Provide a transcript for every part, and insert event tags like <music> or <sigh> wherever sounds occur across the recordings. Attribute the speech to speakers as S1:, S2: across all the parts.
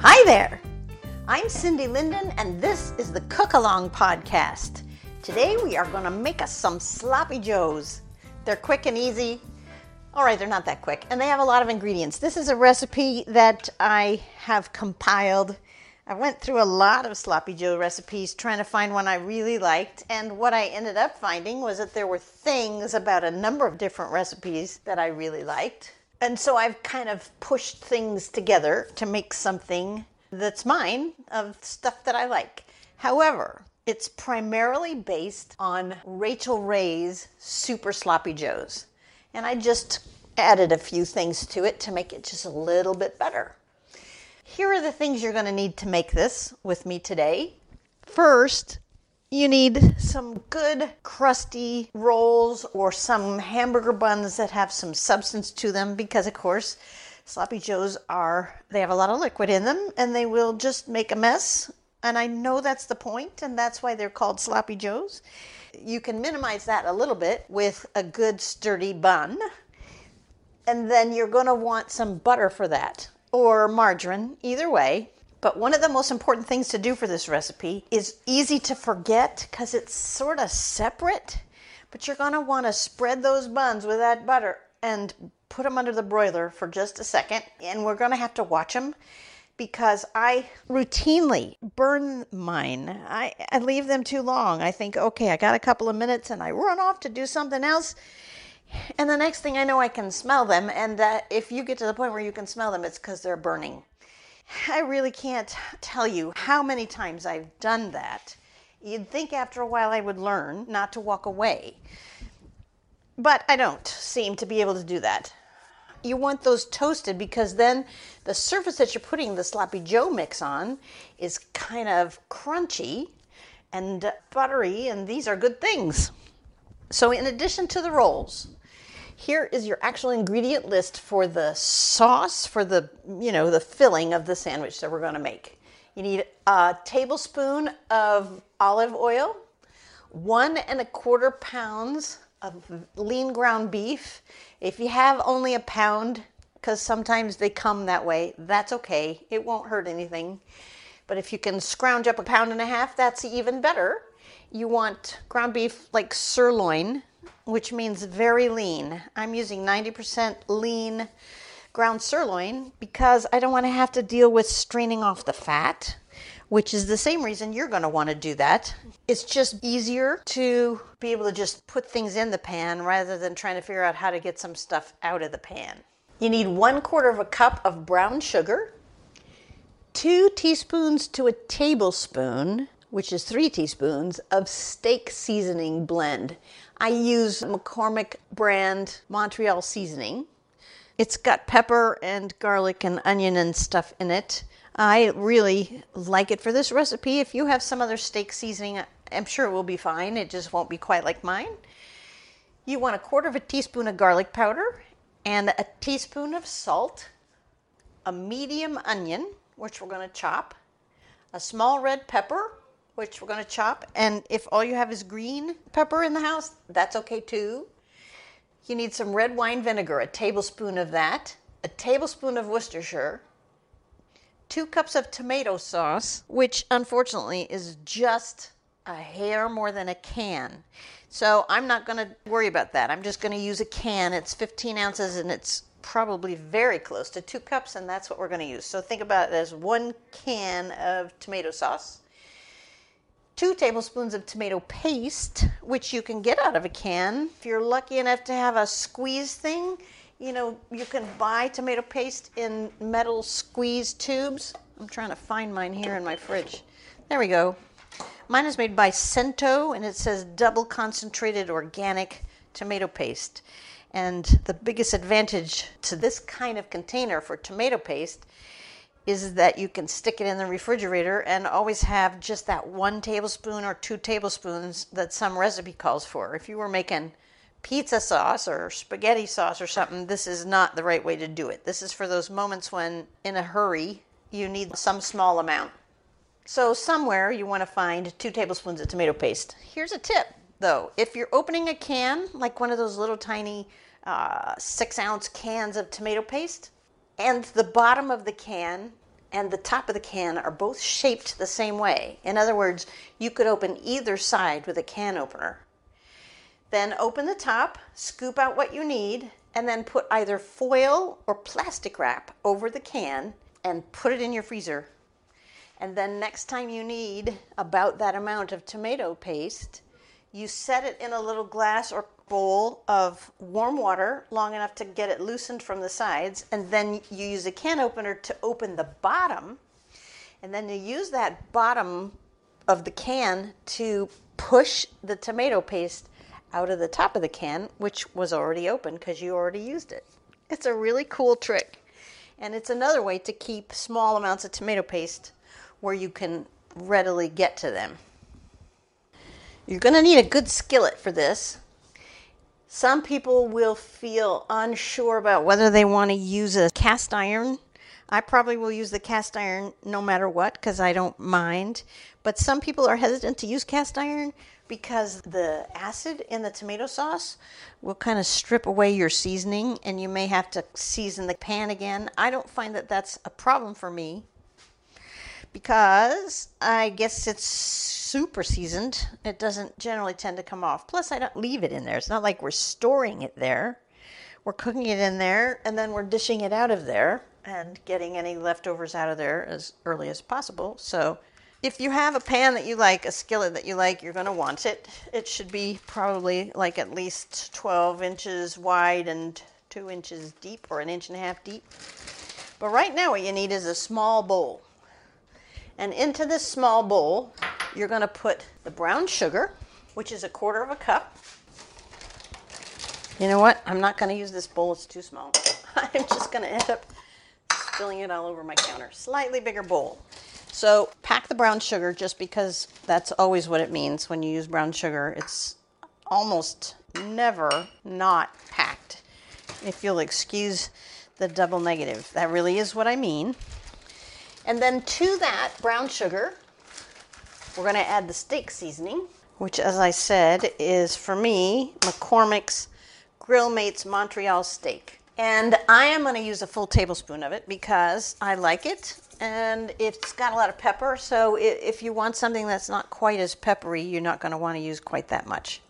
S1: Hi there. I'm Cindy Linden, and this is the Cook Along Podcast. Today we are going to make us some sloppy joes. They're quick and easy. All right, they're not that quick, and they have a lot of ingredients. This is a recipe that I have compiled. I went through a lot of sloppy joe recipes trying to find one I really liked, and what I ended up finding was that there were things about a number of different recipes that I really liked. And so I've kind of pushed things together to make something that's mine of stuff that I like. However, it's primarily based on Rachael Ray's Super Sloppy Joes. And I just added a few things to it to make it just a little bit better. Here are the things you're going to need to make this with me today. First, you need some good crusty rolls or some hamburger buns that have some substance to them because, of course, sloppy joes are, they have a lot of liquid in them and they will just make a mess. And I know that's the point, and that's why they're called sloppy joes. You can minimize that a little bit with a good sturdy bun. And then you're going to want some butter for that or margarine, either way. But one of the most important things to do for this recipe is easy to forget because it's sort of separate. But you're going to want to spread those buns with that butter and put them under the broiler for just a second. And we're going to have to watch them because I routinely burn mine. I, I leave them too long. I think, okay, I got a couple of minutes and I run off to do something else. And the next thing I know, I can smell them. And uh, if you get to the point where you can smell them, it's because they're burning. I really can't tell you how many times I've done that. You'd think after a while I would learn not to walk away. But I don't seem to be able to do that. You want those toasted because then the surface that you're putting the sloppy joe mix on is kind of crunchy and buttery, and these are good things. So, in addition to the rolls, here is your actual ingredient list for the sauce for the you know the filling of the sandwich that we're going to make. You need a tablespoon of olive oil one and a quarter pounds of lean ground beef. If you have only a pound because sometimes they come that way that's okay. It won't hurt anything. But if you can scrounge up a pound and a half that's even better. You want ground beef like sirloin which means very lean. I'm using 90% lean ground sirloin because I don't want to have to deal with straining off the fat, which is the same reason you're going to want to do that. It's just easier to be able to just put things in the pan rather than trying to figure out how to get some stuff out of the pan. You need one quarter of a cup of brown sugar, two teaspoons to a tablespoon, which is three teaspoons, of steak seasoning blend. I use McCormick brand Montreal seasoning. It's got pepper and garlic and onion and stuff in it. I really like it for this recipe. If you have some other steak seasoning, I'm sure it will be fine. It just won't be quite like mine. You want a quarter of a teaspoon of garlic powder and a teaspoon of salt, a medium onion, which we're going to chop, a small red pepper, which we're going to chop. And if all you have is green pepper in the house, that's okay too. You need some red wine vinegar, a tablespoon of that, a tablespoon of Worcestershire, two cups of tomato sauce, which unfortunately is just a hair more than a can. So I'm not going to worry about that. I'm just going to use a can. It's 15 ounces and it's probably very close to two cups, and that's what we're going to use. So think about it as one can of tomato sauce, two tablespoons of tomato paste, which you can get out of a can. If you're lucky enough to have a squeeze thing, you know, you can buy tomato paste in metal squeeze tubes. I'm trying to find mine here in my fridge. There we go. Mine is made by Cento and it says double concentrated organic tomato paste. And the biggest advantage to this kind of container for tomato paste is that you can stick it in the refrigerator and always have just that one tablespoon or two tablespoons that some recipe calls for. If you were making pizza sauce or spaghetti sauce or something, this is not the right way to do it. This is for those moments when, in a hurry, you need some small amount. So, somewhere you want to find two tablespoons of tomato paste. Here's a tip though. If you're opening a can, like one of those little tiny uh, six ounce cans of tomato paste, and the bottom of the can and the top of the can are both shaped the same way. In other words, you could open either side with a can opener. Then open the top, scoop out what you need, and then put either foil or plastic wrap over the can and put it in your freezer and then next time you need about that amount of tomato paste, you set it in a little glass or bowl of warm water long enough to get it loosened from the sides. And then you use a can opener to open the bottom. And then you use that bottom of the can to push the tomato paste out of the top of the can, which was already open because you already used it. It's a really cool trick. And it's another way to keep small amounts of tomato paste where you can readily get to them. You're going to need a good skillet for this. Some people will feel unsure about whether they want to use a cast iron. I probably will use the cast iron no matter what because I don't mind. But some people are hesitant to use cast iron because the acid in the tomato sauce will kind of strip away your seasoning and you may have to season the pan again. I don't find that that's a problem for me because I guess it's super seasoned. It doesn't generally tend to come off. Plus, I don't leave it in there. It's not like we're storing it there. We're cooking it in there and then we're dishing it out of there and getting any leftovers out of there as early as possible. So, if you have a pan that you like, a skillet that you like, you're going to want it. It should be probably like at least 12 inches wide and 2 inches deep or an inch and a half deep. But right now, what you need is a small bowl. And into this small bowl, you're going to put the brown sugar, which is a quarter of a cup. You know what? I'm not going to use this bowl, it's too small. <laughs> I'm just going to end up spilling it all over my counter. Slightly bigger bowl. So pack the brown sugar just because that's always what it means when you use brown sugar. It's almost never not packed. If you'll excuse the double negative, that really is what I mean. And then to that brown sugar, we're going to add the steak seasoning, which, as I said, is for me McCormick's Grill Mates Montreal steak. And I am going to use a full tablespoon of it because I like it and it's got a lot of pepper. So if you want something that's not quite as peppery, you're not going to want to use quite that much.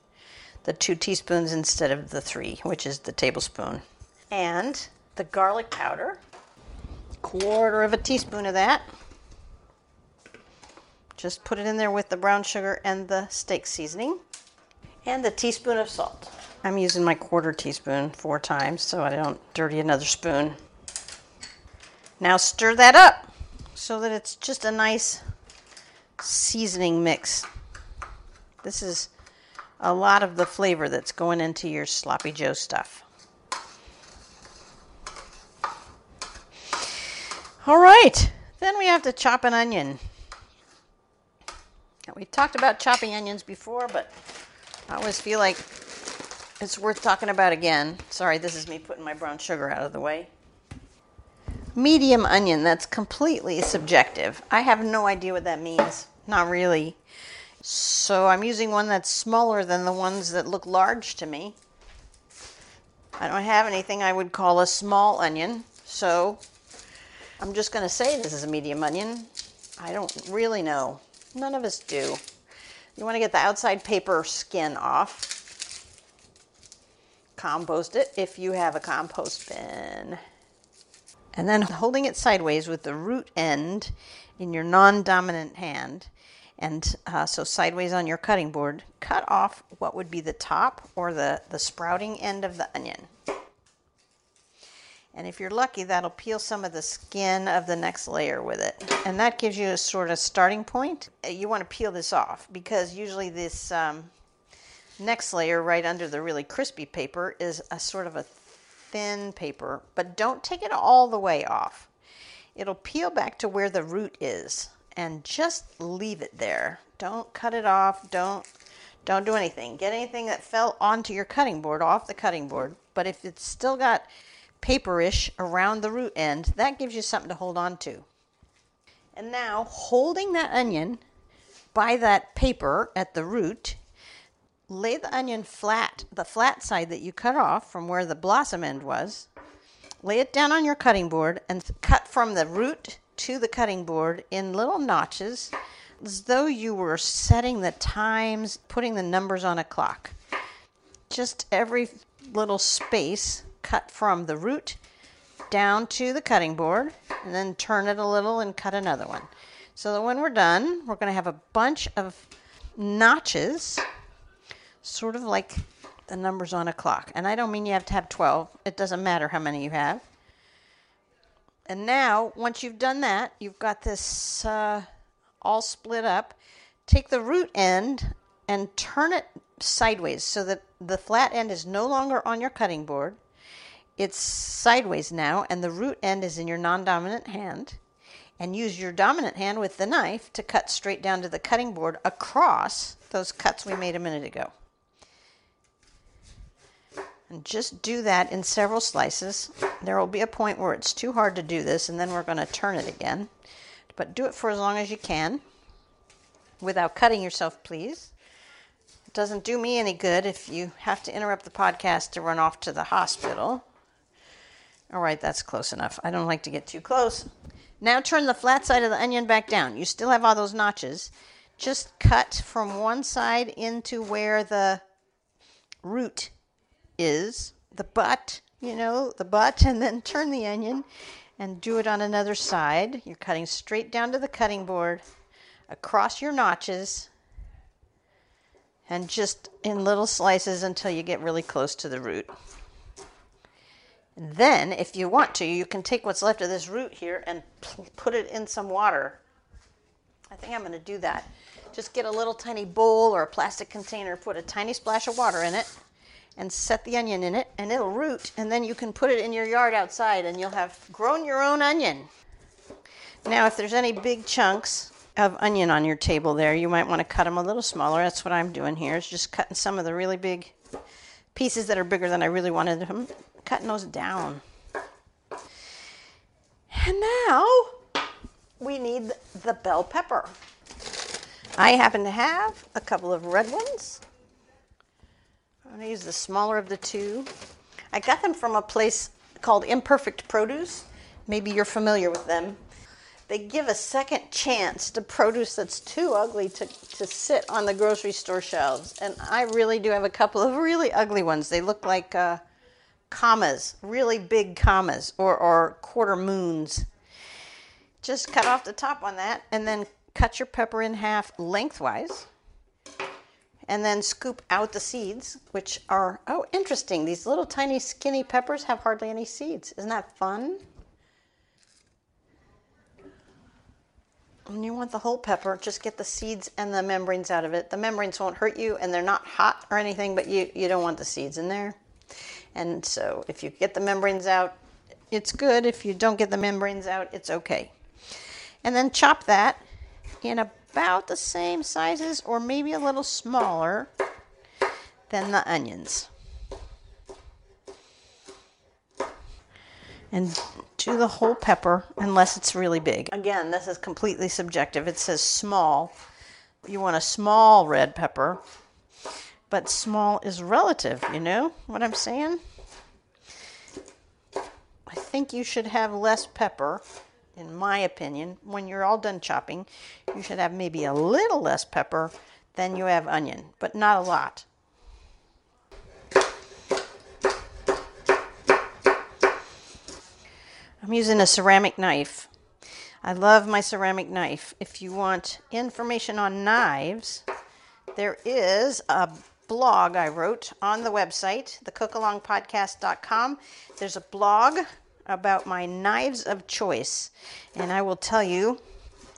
S1: The two teaspoons instead of the three, which is the tablespoon. And the garlic powder quarter of a teaspoon of that. Just put it in there with the brown sugar and the steak seasoning. And a teaspoon of salt. I'm using my quarter teaspoon four times so I don't dirty another spoon. Now stir that up so that it's just a nice seasoning mix. This is a lot of the flavor that's going into your sloppy joe stuff. All right, then we have to chop an onion. Now, we talked about chopping onions before, but I always feel like it's worth talking about again. Sorry, this is me putting my brown sugar out of the way. Medium onion, that's completely subjective. I have no idea what that means. Not really. So I'm using one that's smaller than the ones that look large to me. I don't have anything I would call a small onion, so I'm just going to say this is a medium onion. I don't really know. None of us do. You want to get the outside paper skin off. Compost it if you have a compost bin. And then holding it sideways with the root end in your non dominant hand, and uh, so sideways on your cutting board, cut off what would be the top or the, the sprouting end of the onion. And if you're lucky, that'll peel some of the skin of the next layer with it. And that gives you a sort of starting point. Uh, you want to peel this off because usually this um, next layer right under the really crispy paper is a sort of a thin paper, but don't take it all the way off. It'll peel back to where the root is and just leave it there. Don't cut it off. Don't don't do anything. Get anything that fell onto your cutting board off the cutting board. But if it's still got paperish around the root end. That gives you something to hold on to. And now, holding that onion by that paper at the root, lay the onion flat, the flat side that you cut off from where the blossom end was. Lay it down on your cutting board and cut from the root to the cutting board in little notches as though you were setting the times, putting the numbers on a clock. Just every little space cut from the root down to the cutting board and then turn it a little and cut another one. So that when we're done, we're going to have a bunch of notches, sort of like the numbers on a clock. And I don't mean you have to have 12, it doesn't matter how many you have. And now, once you've done that, you've got this uh, all split up. Take the root end and turn it sideways so that the flat end is no longer on your cutting board it's sideways now, and the root end is in your non dominant hand. And use your dominant hand with the knife to cut straight down to the cutting board across those cuts we made a minute ago. And just do that in several slices. There will be a point where it's too hard to do this, and then we're going to turn it again. But do it for as long as you can without cutting yourself, please. It doesn't do me any good if you have to interrupt the podcast to run off to the hospital. All right, that's close enough. I don't like to get too close. Now turn the flat side of the onion back down. You still have all those notches. Just cut from one side into where the root is, the butt, you know, the butt, and then turn the onion and do it on another side. You're cutting straight down to the cutting board, across your notches, and just in little slices until you get really close to the root. And then, if you want to, you can take what's left of this root here and put it in some water. I think I'm going to do that. Just get a little tiny bowl or a plastic container, put a tiny splash of water in it, and set the onion in it, and it'll root. And then you can put it in your yard outside, and you'll have grown your own onion. Now, if there's any big chunks of onion on your table there, you might want to cut them a little smaller. That's what I'm doing here, is just cutting some of the really big pieces that are bigger than I really wanted them cutting those down. And now we need the bell pepper. I happen to have a couple of red ones. I'm going to use the smaller of the two. I got them from a place called Imperfect Produce. Maybe you're familiar with them. They give a second chance to produce that's too ugly to, to sit on the grocery store shelves. And I really do have a couple of really ugly ones. They look like uh, commas, really big commas, or, or quarter moons. Just cut off the top on that and then cut your pepper in half lengthwise. And then scoop out the seeds, which are, oh, interesting. These little tiny skinny peppers have hardly any seeds. Isn't that fun? When you want the whole pepper, just get the seeds and the membranes out of it. The membranes won't hurt you and they're not hot or anything, but you, you don't want the seeds in there. And so if you get the membranes out, it's good. If you don't get the membranes out, it's okay. And then chop that in about the same sizes or maybe a little smaller than the onions. And do the whole pepper unless it's really big. Again, this is completely subjective. It says small. You want a small red pepper but small is relative, you know what I'm saying? I think you should have less pepper in my opinion, when you're all done chopping, you should have maybe a little less pepper than you have onion, but not a lot. I'm using a ceramic knife. I love my ceramic knife. If you want information on knives, there is a blog I wrote on the website, thecookalongpodcast.com. There's a blog about my knives of choice, and I will tell you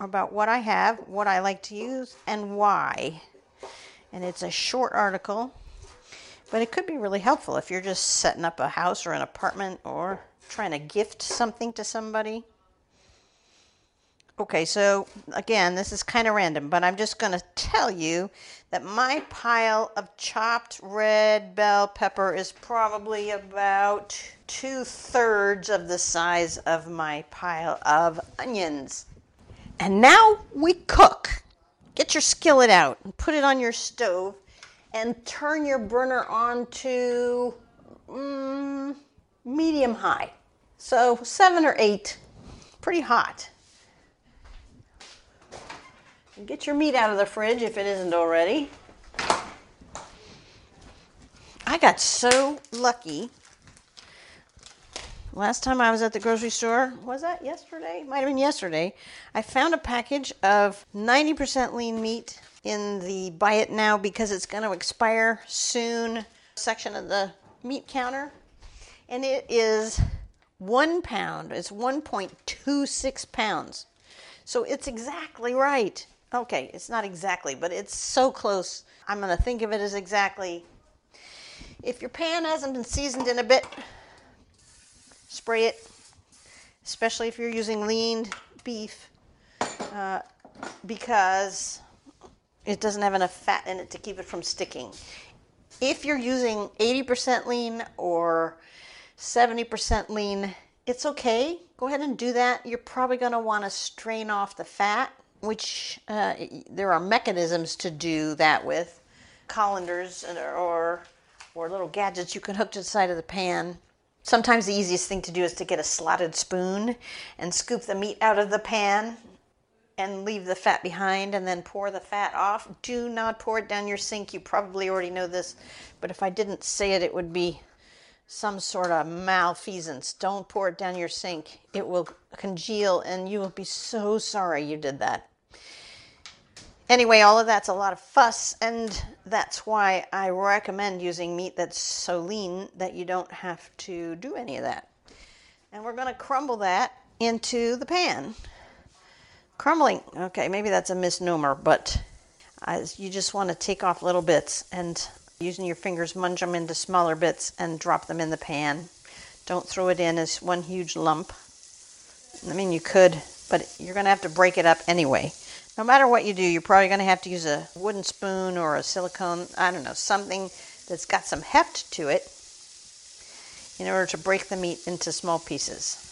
S1: about what I have, what I like to use, and why. And it's a short article, but it could be really helpful if you're just setting up a house or an apartment or trying to gift something to somebody. Okay, so again, this is kind of random, but I'm just going to tell you that my pile of chopped red bell pepper is probably about two thirds of the size of my pile of onions. And now we cook. Get your skillet out and put it on your stove and turn your burner on to mm, medium high. So seven or eight, pretty hot. Get your meat out of the fridge if it isn't already. I got so lucky. Last time I was at the grocery store, was that yesterday? Might have been yesterday. I found a package of 90% lean meat in the buy it now because it's going to expire soon section of the meat counter. And it is one pound. It's 1.26 pounds. So it's exactly right. Okay, it's not exactly, but it's so close. I'm going to think of it as exactly. If your pan hasn't been seasoned in a bit, spray it, especially if you're using lean beef, uh, because it doesn't have enough fat in it to keep it from sticking. If you're using 80% lean or 70% lean, it's okay. Go ahead and do that. You're probably going to want to strain off the fat which uh, there are mechanisms to do that with colanders or or little gadgets you can hook to the side of the pan. Sometimes the easiest thing to do is to get a slotted spoon and scoop the meat out of the pan and leave the fat behind and then pour the fat off. Do not pour it down your sink. You probably already know this, but if I didn't say it, it would be some sort of malfeasance. Don't pour it down your sink. It will congeal and you will be so sorry you did that. Anyway, all of that's a lot of fuss, and that's why I recommend using meat that's so lean that you don't have to do any of that. And we're going to crumble that into the pan. Crumbling, okay, maybe that's a misnomer, but you just want to take off little bits and using your fingers munge them into smaller bits and drop them in the pan. Don't throw it in as one huge lump. I mean, you could, but you're going to have to break it up anyway no matter what you do, you're probably going to have to use a wooden spoon or a silicone, I don't know, something that's got some heft to it in order to break the meat into small pieces.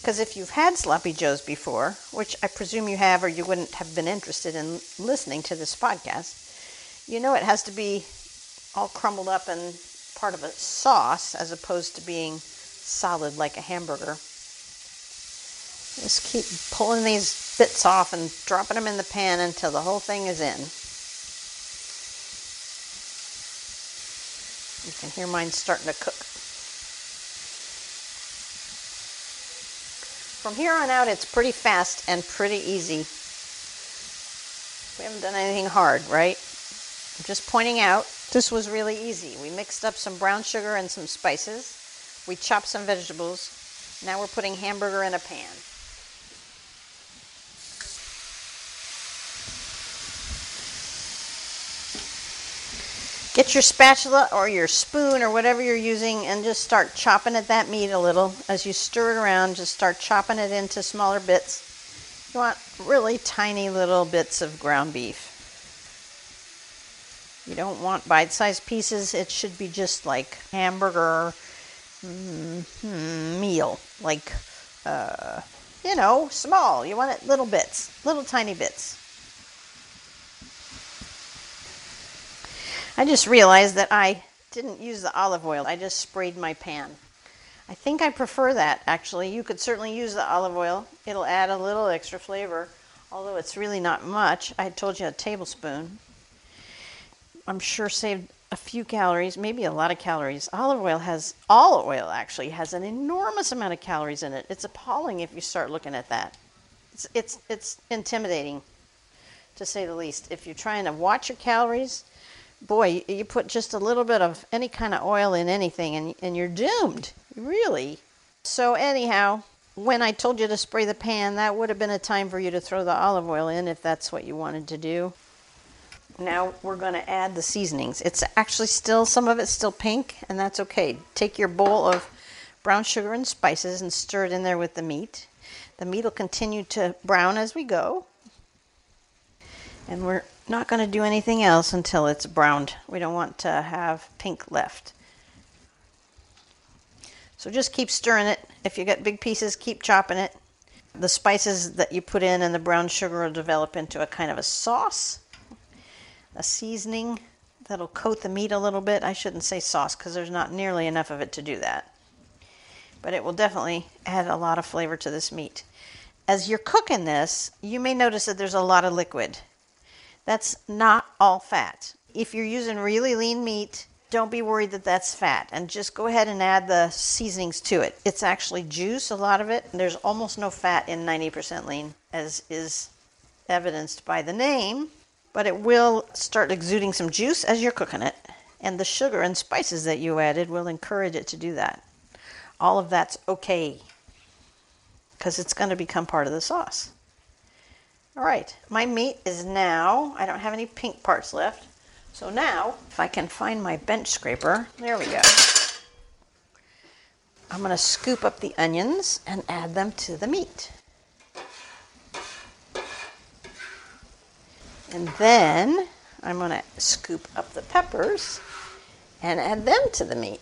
S1: Because if you've had sloppy joes before, which I presume you have or you wouldn't have been interested in listening to this podcast, you know it has to be all crumbled up and part of a sauce as opposed to being solid like a hamburger. Just keep pulling these bits off and dropping them in the pan until the whole thing is in. You can hear mine starting to cook. From here on out, it's pretty fast and pretty easy. We haven't done anything hard, right? I'm just pointing out this was really easy. We mixed up some brown sugar and some spices. We chopped some vegetables. Now we're putting hamburger in a pan. Get your spatula or your spoon or whatever you're using and just start chopping at that meat a little. As you stir it around, just start chopping it into smaller bits. You want really tiny little bits of ground beef. You don't want bite sized pieces, it should be just like hamburger mm, meal. Like, uh, you know, small. You want it little bits, little tiny bits. I just realized that I didn't use the olive oil. I just sprayed my pan. I think I prefer that actually. You could certainly use the olive oil, it'll add a little extra flavor, although it's really not much. I told you a tablespoon. I'm sure saved a few calories, maybe a lot of calories. Olive oil has, all oil actually, has an enormous amount of calories in it. It's appalling if you start looking at that. It's, it's, it's intimidating, to say the least. If you're trying to watch your calories, boy, you put just a little bit of any kind of oil in anything and, and you're doomed, really. So, anyhow, when I told you to spray the pan, that would have been a time for you to throw the olive oil in if that's what you wanted to do. Now we're going to add the seasonings. It's actually still, some of it's still pink, and that's okay. Take your bowl of brown sugar and spices and stir it in there with the meat. The meat will continue to brown as we go. And we're not going to do anything else until it's browned. We don't want to have pink left. So just keep stirring it. If you got big pieces, keep chopping it. The spices that you put in and the brown sugar will develop into a kind of a sauce, a seasoning that'll coat the meat a little bit. I shouldn't say sauce because there's not nearly enough of it to do that. But it will definitely add a lot of flavor to this meat. As you're cooking this, you may notice that there's a lot of liquid. That's not all fat. If you're using really lean meat, don't be worried that that's fat and just go ahead and add the seasonings to it. It's actually juice, a lot of it. There's almost no fat in 90% lean, as is evidenced by the name, but it will start exuding some juice as you're cooking it, and the sugar and spices that you added will encourage it to do that. All of that's okay because it's going to become part of the sauce. All right, my meat is now, I don't have any pink parts left. So now, if I can find my bench scraper, there we go. I'm going to scoop up the onions and add them to the meat. And then I'm going to scoop up the peppers and add them to the meat.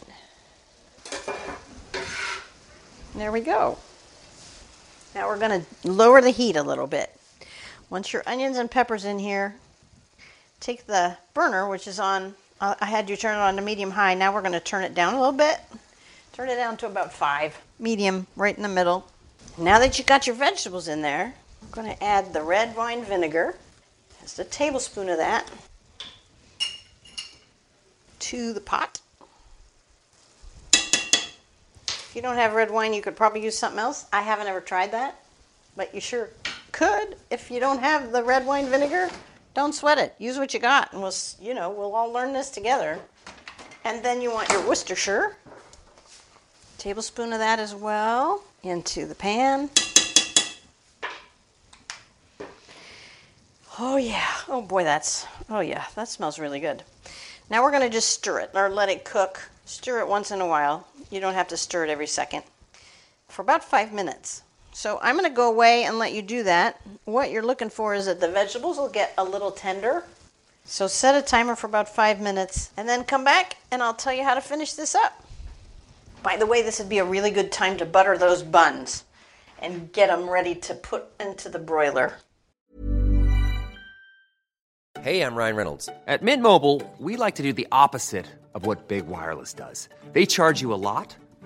S1: There we go. Now we're going to lower the heat a little bit. Once your onions and peppers in here, take the burner, which is on, I had you turn it on to medium high. Now we're going to turn it down a little bit. Turn it down to about five. Medium, right in the middle. Now that you got your vegetables in there, I'm going to add the red wine vinegar. Just a tablespoon of that to the pot. If you don't have red wine, you could probably use something else. I haven't ever tried that, but you sure could if you don't have the red wine vinegar. Don't sweat it. Use what you got, and we'll, you know, we'll all learn this together. And then you want your Worcestershire. Tablespoon of that as well into the pan. Oh yeah. Oh boy, that's. Oh yeah, that smells really good. Now we're going to just stir it or let it cook. Stir it once in a while. You don't have to stir it every second. For about five minutes. So I'm going to go away and let you do that. What you're looking for is that the vegetables will get a little tender. So set a timer for about five minutes and then come back and I'll tell you how to finish this up. By the way, this would be a really good time to butter those buns and get them ready to put into the broiler.
S2: Hey, I'm Ryan Reynolds. At Mint Mobile, we like to do the opposite of what Big Wireless does. They charge you a lot,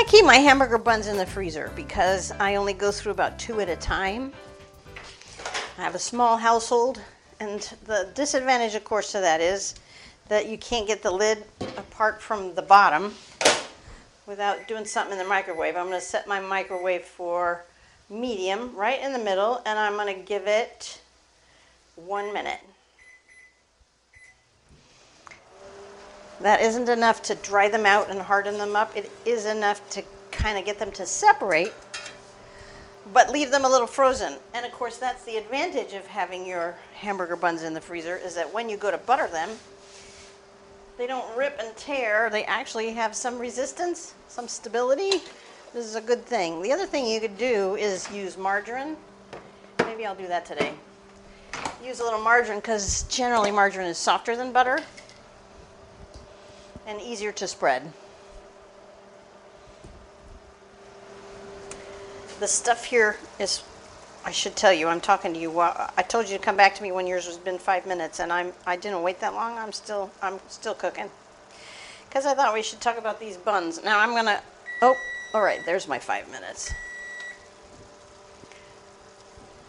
S1: I keep my hamburger buns in the freezer because I only go through about two at a time. I have a small household, and the disadvantage, of course, to that is that you can't get the lid apart from the bottom without doing something in the microwave. I'm going to set my microwave for medium right in the middle, and I'm going to give it one minute. That isn't enough to dry them out and harden them up. It is enough to kind of get them to separate, but leave them a little frozen. And of course, that's the advantage of having your hamburger buns in the freezer is that when you go to butter them, they don't rip and tear. They actually have some resistance, some stability. This is a good thing. The other thing you could do is use margarine. Maybe I'll do that today. Use a little margarine because generally margarine is softer than butter and easier to spread. The stuff here is, I should tell you, I'm talking to you. I told you to come back to me when yours has been five minutes, and I'm I didn't wait that long. I'm still I'm still cooking because I thought we should talk about these buns. Now I'm gonna. Oh, all right. There's my five minutes.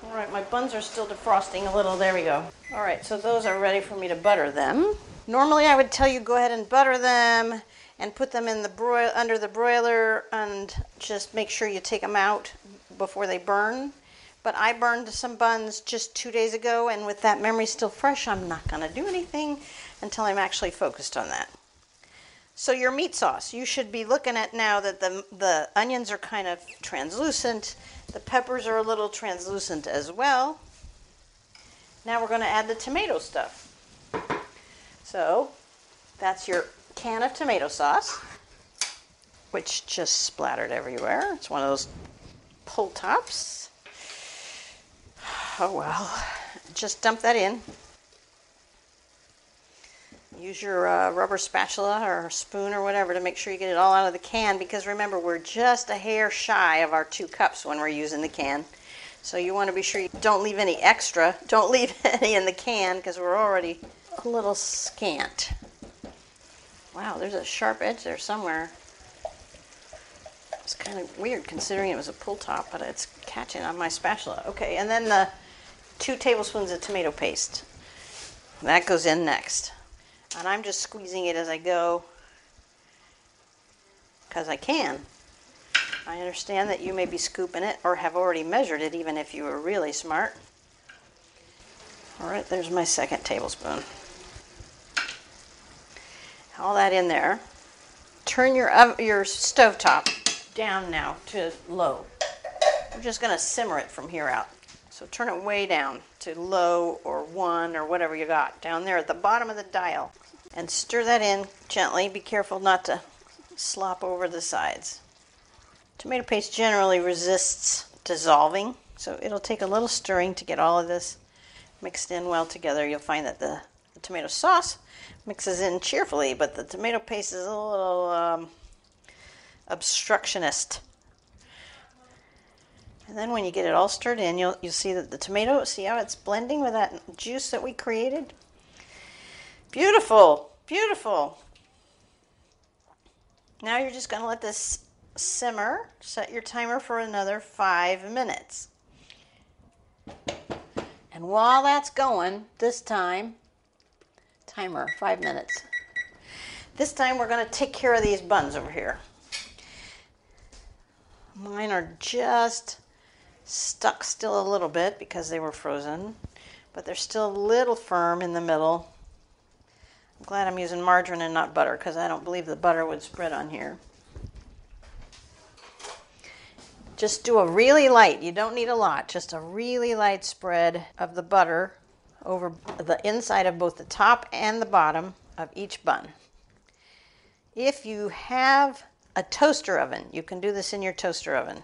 S1: All right, my buns are still defrosting a little. There we go. All right, so those are ready for me to butter them. Normally, I would tell you go ahead and butter them and put them in the broil under the broiler and just make sure you take them out before they burn. But I burned some buns just two days ago, and with that memory still fresh, I'm not going to do anything until I'm actually focused on that. So your meat sauce, you should be looking at now that the the onions are kind of translucent, the peppers are a little translucent as well. Now we're going to add the tomato stuff. So that's your can of tomato sauce, which just splattered everywhere. It's one of those pull tops. Oh well, just dump that in. Use your uh, rubber spatula or spoon or whatever to make sure you get it all out of the can because remember, we're just a hair shy of our two cups when we're using the can. So you want to be sure you don't leave any extra. Don't leave <laughs> any in the can because we're already a little scant. Wow, there's a sharp edge there somewhere. It's kind of weird considering it was a pull top, but it's catching on my spatula. Okay, and then the two tablespoons of tomato paste. That goes in next. And I'm just squeezing it as I go because I can. I understand that you may be scooping it or have already measured it, even if you were really smart. All right, there's my second tablespoon. All that in there. Turn your your stovetop down now to low. We're just going to simmer it from here out. So turn it way down to low or one or whatever you got down there at the bottom of the dial. And stir that in gently. Be careful not to slop over the sides. Tomato paste generally resists dissolving, so it'll take a little stirring to get all of this mixed in well together. You'll find that the tomato sauce mixes in cheerfully, but the tomato paste is a little um, obstructionist. And then when you get it all stirred in, you'll you'll see that the tomato, see how it's blending with that juice that we created? Beautiful, beautiful. Now you're just going to let this simmer. Set your timer for another five minutes. And while that's going, this time, timer, five minutes. This time we're going to take care of these buns over here. Mine are just stuck still a little bit because they were frozen, but they're still a little firm in the middle. I'm glad I'm using margarine and not butter because I don't believe the butter would spread on here. Just do a really light, you don't need a lot, just a really light spread of the butter over the inside of both the top and the bottom of each bun. If you have a toaster oven, you can do this in your toaster oven.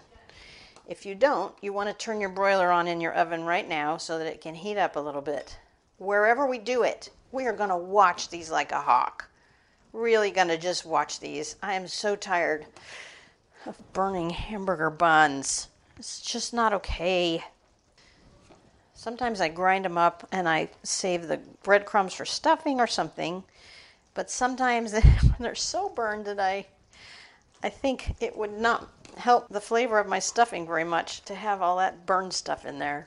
S1: If you don't, you want to turn your broiler on in your oven right now so that it can heat up a little bit. Wherever we do it, we are going to watch these like a hawk. Really going to just watch these. I am so tired of burning hamburger buns. It's just not okay. Sometimes I grind them up and I save the breadcrumbs for stuffing or something. But sometimes <laughs> they're so burned that I I think it would not help the flavor of my stuffing very much to have all that burned stuff in there.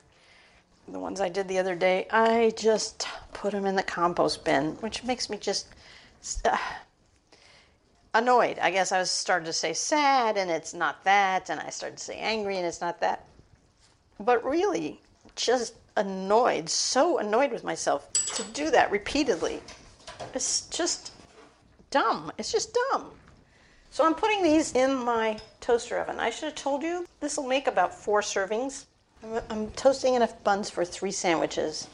S1: The ones I did the other day, I just put them in the compost bin, which makes me just uh, annoyed. I guess I was starting to say sad and it's not that, and I started to say angry and it's not that. But really, just annoyed, so annoyed with myself to do that repeatedly. It's just dumb. It's just dumb. So I'm putting these in my toaster oven. I should have told you this will make about four servings. I'm, I'm toasting enough buns for three sandwiches.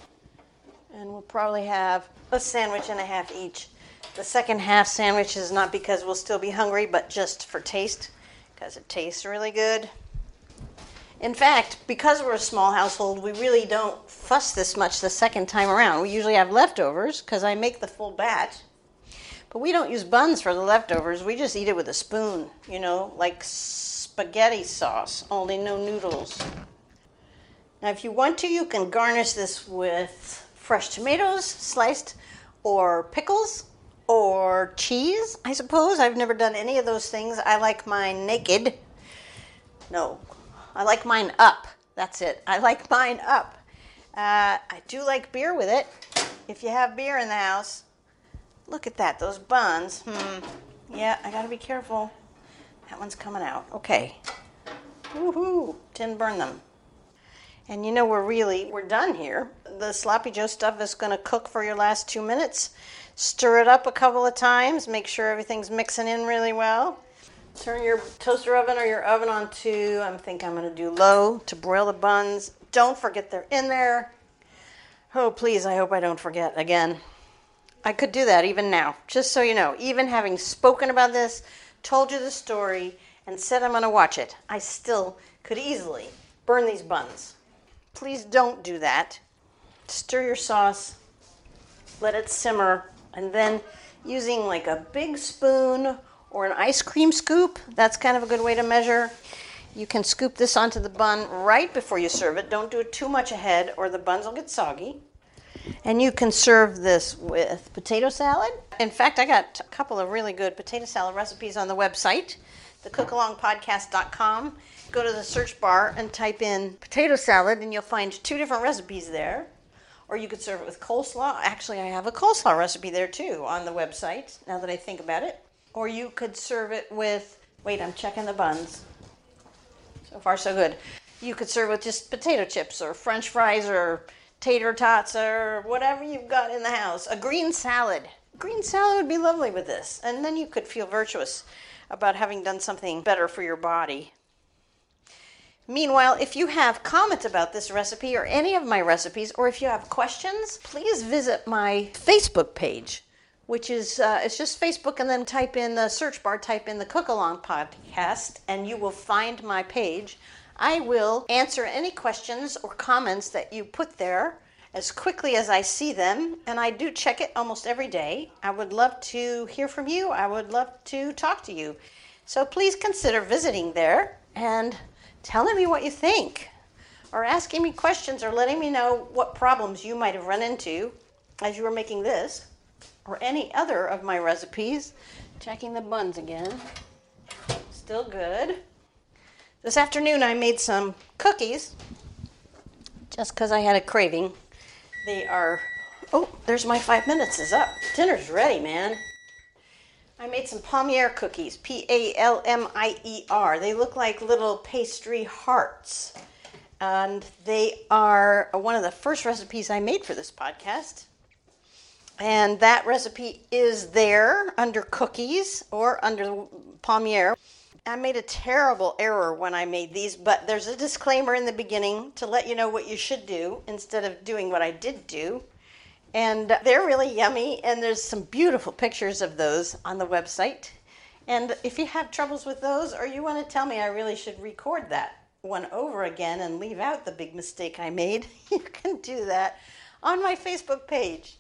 S1: And we'll probably have a sandwich and a half each. The second half sandwich is not because we'll still be hungry, but just for taste, because it tastes really good. In fact, because we're a small household, we really don't fuss this much the second time around. We usually have leftovers because I make the full batch. But we don't use buns for the leftovers. We just eat it with a spoon, you know, like spaghetti sauce, only no noodles. Now, if you want to, you can garnish this with fresh tomatoes sliced, or pickles, or cheese, I suppose. I've never done any of those things. I like mine naked. No, I like mine up. That's it. I like mine up. Uh, I do like beer with it. If you have beer in the house, look at that. Those buns. Hmm. Yeah, I gotta be careful. That one's coming out. Okay. Woohoo! Didn't burn them. And you know we're really we're done here. The sloppy joe stuff is going to cook for your last two minutes. Stir it up a couple of times. Make sure everything's mixing in really well. Turn your toaster oven or your oven on to I think I'm going to do low to broil the buns. Don't forget they're in there. Oh please, I hope I don't forget again. I could do that even now, just so you know. Even having spoken about this, told you the story, and said I'm going to watch it, I still could easily burn these buns. Please don't do that. Stir your sauce, let it simmer, and then using like a big spoon or an ice cream scoop, that's kind of a good way to measure. You can scoop this onto the bun right before you serve it. Don't do it too much ahead or the buns will get soggy. And you can serve this with potato salad. In fact, I got a couple of really good potato salad recipes on the website, thecookalongpodcast.com go to the search bar and type in potato salad, and you'll find two different recipes there. Or you could serve it with coleslaw. Actually, I have a coleslaw recipe there too on the website, now that I think about it. Or you could serve it with, wait, I'm checking the buns. So far, so good. You could serve with just potato chips or french fries or tater tots or whatever you've got in the house. A green salad. Green salad would be lovely with this. And then you could feel virtuous about having done something better for your body. Meanwhile, if you have comments about this recipe or any of my recipes, or if you have questions, please visit my Facebook page, which is uh, it's just Facebook, and then type in the search bar, type in the Cook Along podcast, and you will find my page. I will answer any questions or comments that you put there as quickly as I see them, and I do check it almost every day. I would love to hear from you. I would love to talk to you. So please consider visiting there and telling me what you think, or asking me questions, or letting me know what problems you might have run into as you were making this, or any other of my recipes. Checking the buns again. Still good. This afternoon I made some cookies just because I had a craving. They are, oh, there's my five minutes is up. Dinner's ready, man. I made some palmier cookies, P A L M I E R. They look like little pastry hearts. And they are one of the first recipes I made for this podcast. And that recipe is there under cookies or under palmier. I made a terrible error when I made these, but there's a disclaimer in the beginning to let you know what you should do instead of doing what I did do. And they're really yummy, and there's some beautiful pictures of those on the website. And if you have troubles with those, or you want to tell me I really should record that one over again and leave out the big mistake I made, <laughs> you can do that on my Facebook page.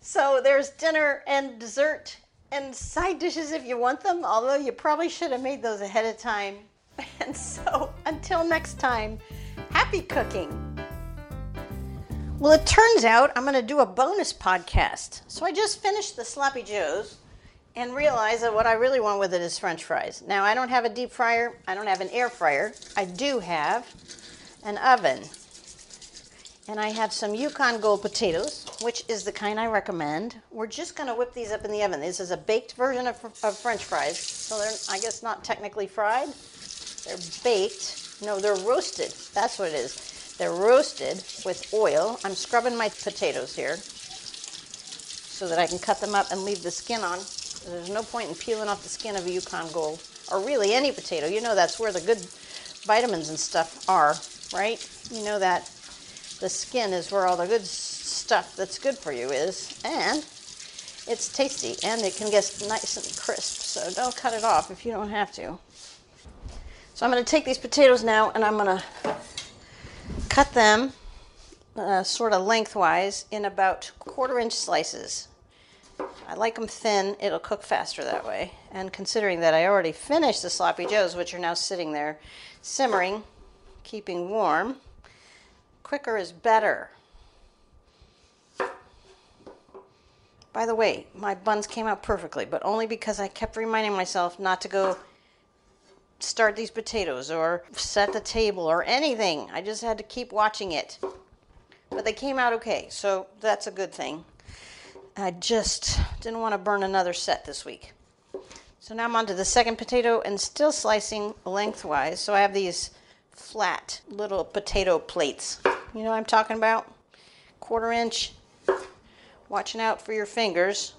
S1: So there's dinner and dessert and side dishes if you want them, although you probably should have made those ahead of time. <laughs> And so until next time, happy cooking. Well, it turns out I'm going to do a bonus podcast. So I just finished the Sloppy Joes and realized that what I really want with it is french fries. Now, I don't have a deep fryer, I don't have an air fryer. I do have an oven. And I have some Yukon Gold potatoes, which is the kind I recommend. We're just going to whip these up in the oven. This is a baked version of, of french fries, so they're, I guess, not technically fried. They're baked. No, they're roasted. That's what it is. They're roasted with oil. I'm scrubbing my potatoes here so that I can cut them up and leave the skin on. There's no point in peeling off the skin of a Yukon Gold, or really any potato. You know that's where the good vitamins and stuff are, right? You know that the skin is where all the good stuff that's good for you is, and it's tasty and it can get nice and crisp. So don't cut it off if you don't have to. So I'm going to take these potatoes now and I'm going to cut them uh, sort of lengthwise in about quarter inch slices. I like them thin, it'll cook faster that way. And considering that I already finished the sloppy joes, which are now sitting there simmering, keeping warm, quicker is better. By the way, my buns came out perfectly, but only because I kept reminding myself not to go start these potatoes or set the table or anything. I just had to keep watching it. But they came out okay, so that's a good thing. I just didn't want to burn another set this week. So now I'm on to the second potato and still slicing lengthwise. So I have these flat little potato plates. You know I'm talking about? Quarter inch. Watching out for your fingers.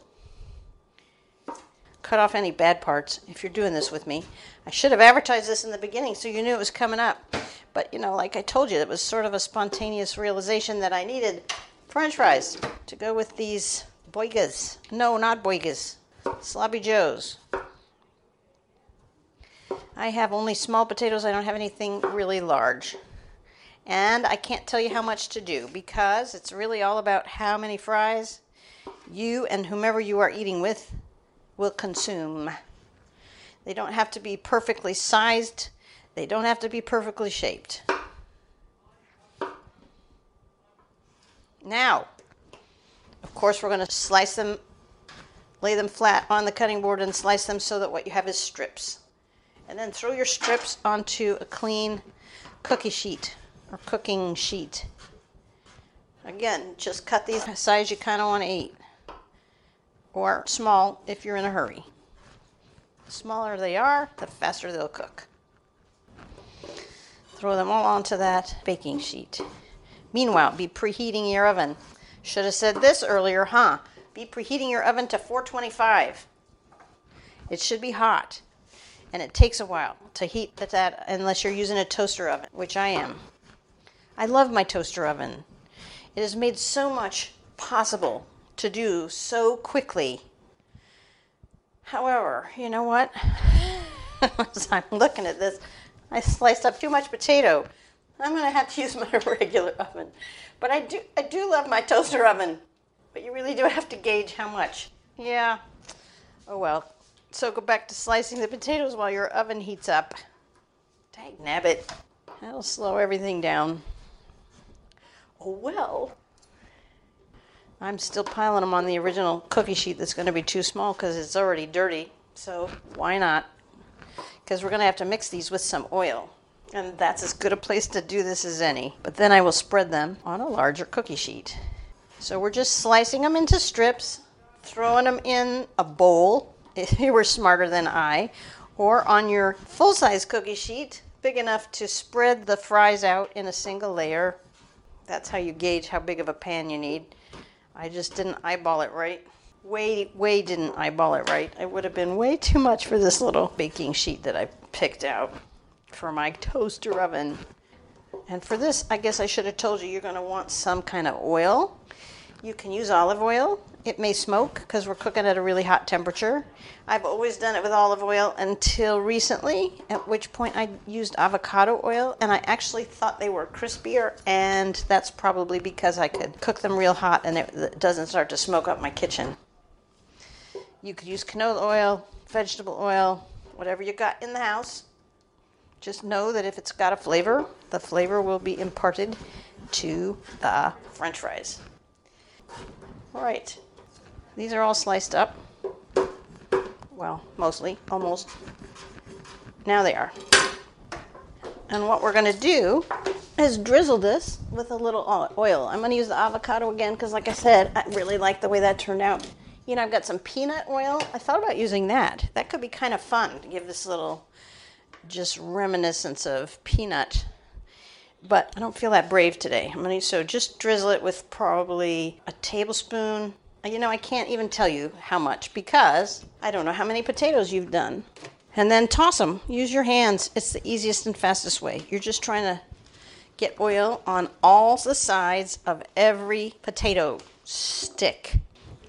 S1: Cut off any bad parts if you're doing this with me. I should have advertised this in the beginning so you knew it was coming up. But, you know, like I told you, it was sort of a spontaneous realization that I needed french fries to go with these boigas. No, not boigas. Sloppy Joes. I have only small potatoes. I don't have anything really large. And I can't tell you how much to do because it's really all about how many fries you and whomever you are eating with will consume. They don't have to be perfectly sized, they don't have to be perfectly shaped. Now, of course, we're going to slice them, lay them flat on the cutting board, and slice them so that what you have is strips. And then throw your strips onto a clean cookie sheet or cooking sheet. Again, just cut these size you kind of want to eat, or small if you're in a hurry. The smaller they are, the faster they'll cook. Throw them all onto that baking sheet. Meanwhile, be preheating your oven. Should have said this earlier, huh? Be preheating your oven to 425. It should be hot, and it takes a while to heat that unless you're using a toaster oven, which I am. I love my toaster oven. It has made so much possible to do so quickly. However, you know what? <laughs> As I'm looking at this, I sliced up too much potato. I'm going to have to use my <laughs> regular oven. But I do I do love my toaster oven. But you really do have to gauge how much. Yeah. Oh well. So go back to slicing the potatoes while your oven heats up. Dang nabbit. That'll slow everything down. Oh well. I'm still piling them on the original cookie sheet that's going to be too small because it's already dirty. So why not? Because we're going to have to mix these with some oil. And that's as good a place to do this as any. But then I will spread them on a larger cookie sheet. So we're just slicing them into strips, throwing them in a bowl if you were smarter than I, or on your full size cookie sheet, big enough to spread the fries out in a single layer. That's how you gauge how big of a pan you need. I just didn't eyeball it right. Way, way didn't eyeball it right. It would have been way too much for this little baking sheet that I picked out for my toaster oven. And for this, I guess I should have told you you're going to want some kind of oil. You can use olive oil. It may smoke because we're cooking at a really hot temperature. I've always done it with olive oil until recently, at which point I used avocado oil and I actually thought they were crispier, and that's probably because I could cook them real hot and it doesn't start to smoke up my kitchen. You could use canola oil, vegetable oil, whatever you got in the house. Just know that if it's got a flavor, the flavor will be imparted to the french fries. All right, these are all sliced up. Well, mostly, almost. Now they are. And what we're to do is drizzle this with a little oil. I'm to use the avocado again because, like I said, I really like the way that turned out. You know, I've got some peanut oil. I thought about using that. That could be kind of fun to give this little just reminiscence of peanut. But I don't feel that brave today. I'm to so just drizzle it with probably a tablespoon. You know, I can't even tell you how much because I don't know how many potatoes you've done. And then toss them. Use your hands. It's the easiest and fastest way. You're just trying to get oil on all the sides of every potato stick.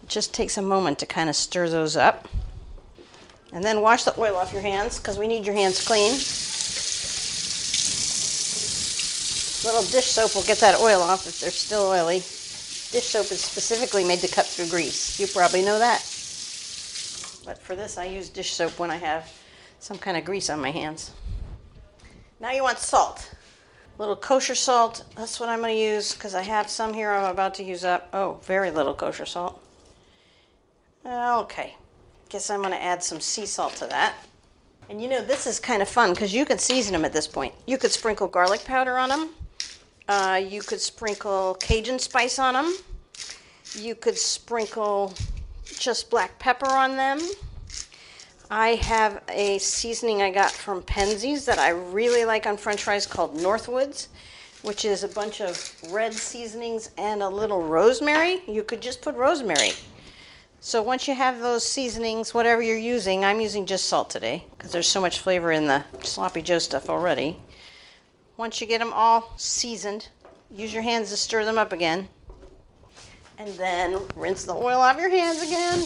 S1: It just takes a moment to kind of stir those up. And then wash the oil off your hands because we need your hands clean. Little dish soap will get that oil off if they're still oily. Dish soap is specifically made to cut through grease. You probably know that. But for this, I use dish soap when I have some kind of grease on my hands. Now you want salt. A little kosher salt. That's what I'm going to use because I have some here I'm about to use up. Oh, very little kosher salt. Okay. Guess I'm going to add some sea salt to that. And you know, this is kind of fun because you can season them at this point. You could sprinkle garlic powder on them. Uh, you could sprinkle Cajun spice on them. You could sprinkle just black pepper on them. I have a seasoning I got from Penzeys that I really like on french fries called Northwoods, which is a bunch of red seasonings and a little rosemary. You could just put rosemary. So once you have those seasonings, whatever you're using, I'm using just salt today because there's so much flavor in the sloppy joe stuff already. Once you get them all seasoned, use your hands to stir them up again. And then rinse the oil off your hands again.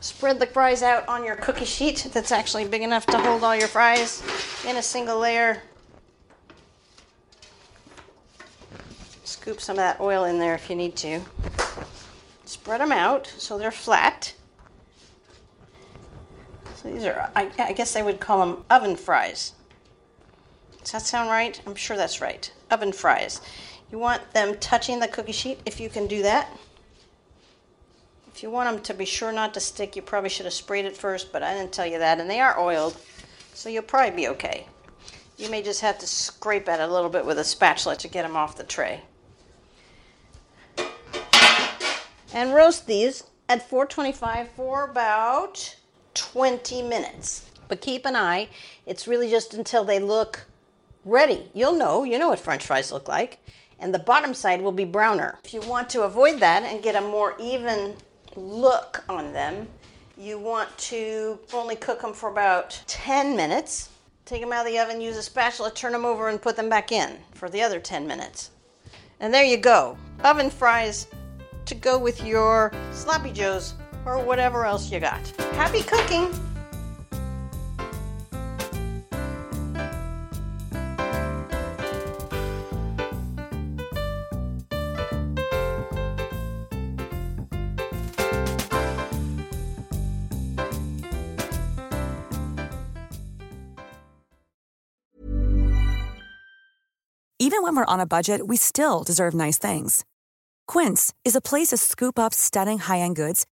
S1: Spread the fries out on your cookie sheet that's actually big enough to hold all your fries in a single layer. Scoop some of that oil in there if you need to. Spread them out so they're flat. So these are, I, I guess I would call them oven fries. Does that sound right? I'm sure that's right. Oven fries. You want them touching the cookie sheet if you can do that. If you want them to be sure not to stick, you probably should have sprayed it first, but I didn't tell you that. And they are oiled, so you'll probably be okay. You may just have to scrape at it a little bit with a spatula to get them off the tray. and roast these at 425 for about 20 minutes. But keep an eye, it's really just until they look ready. You'll know, you know what french fries look like. And the bottom side will be browner. If you want to avoid that and get a more even look on them, you want to only cook them for about 10 minutes. Take them out of the oven, use a spatula, turn them over, and put them back in for the other 10 minutes. And there you go. Oven fries to go with your sloppy joes or whatever else you got. Happy cooking!
S3: Even when we're on a budget, we still deserve nice things. Quince is a place to scoop up stunning high end goods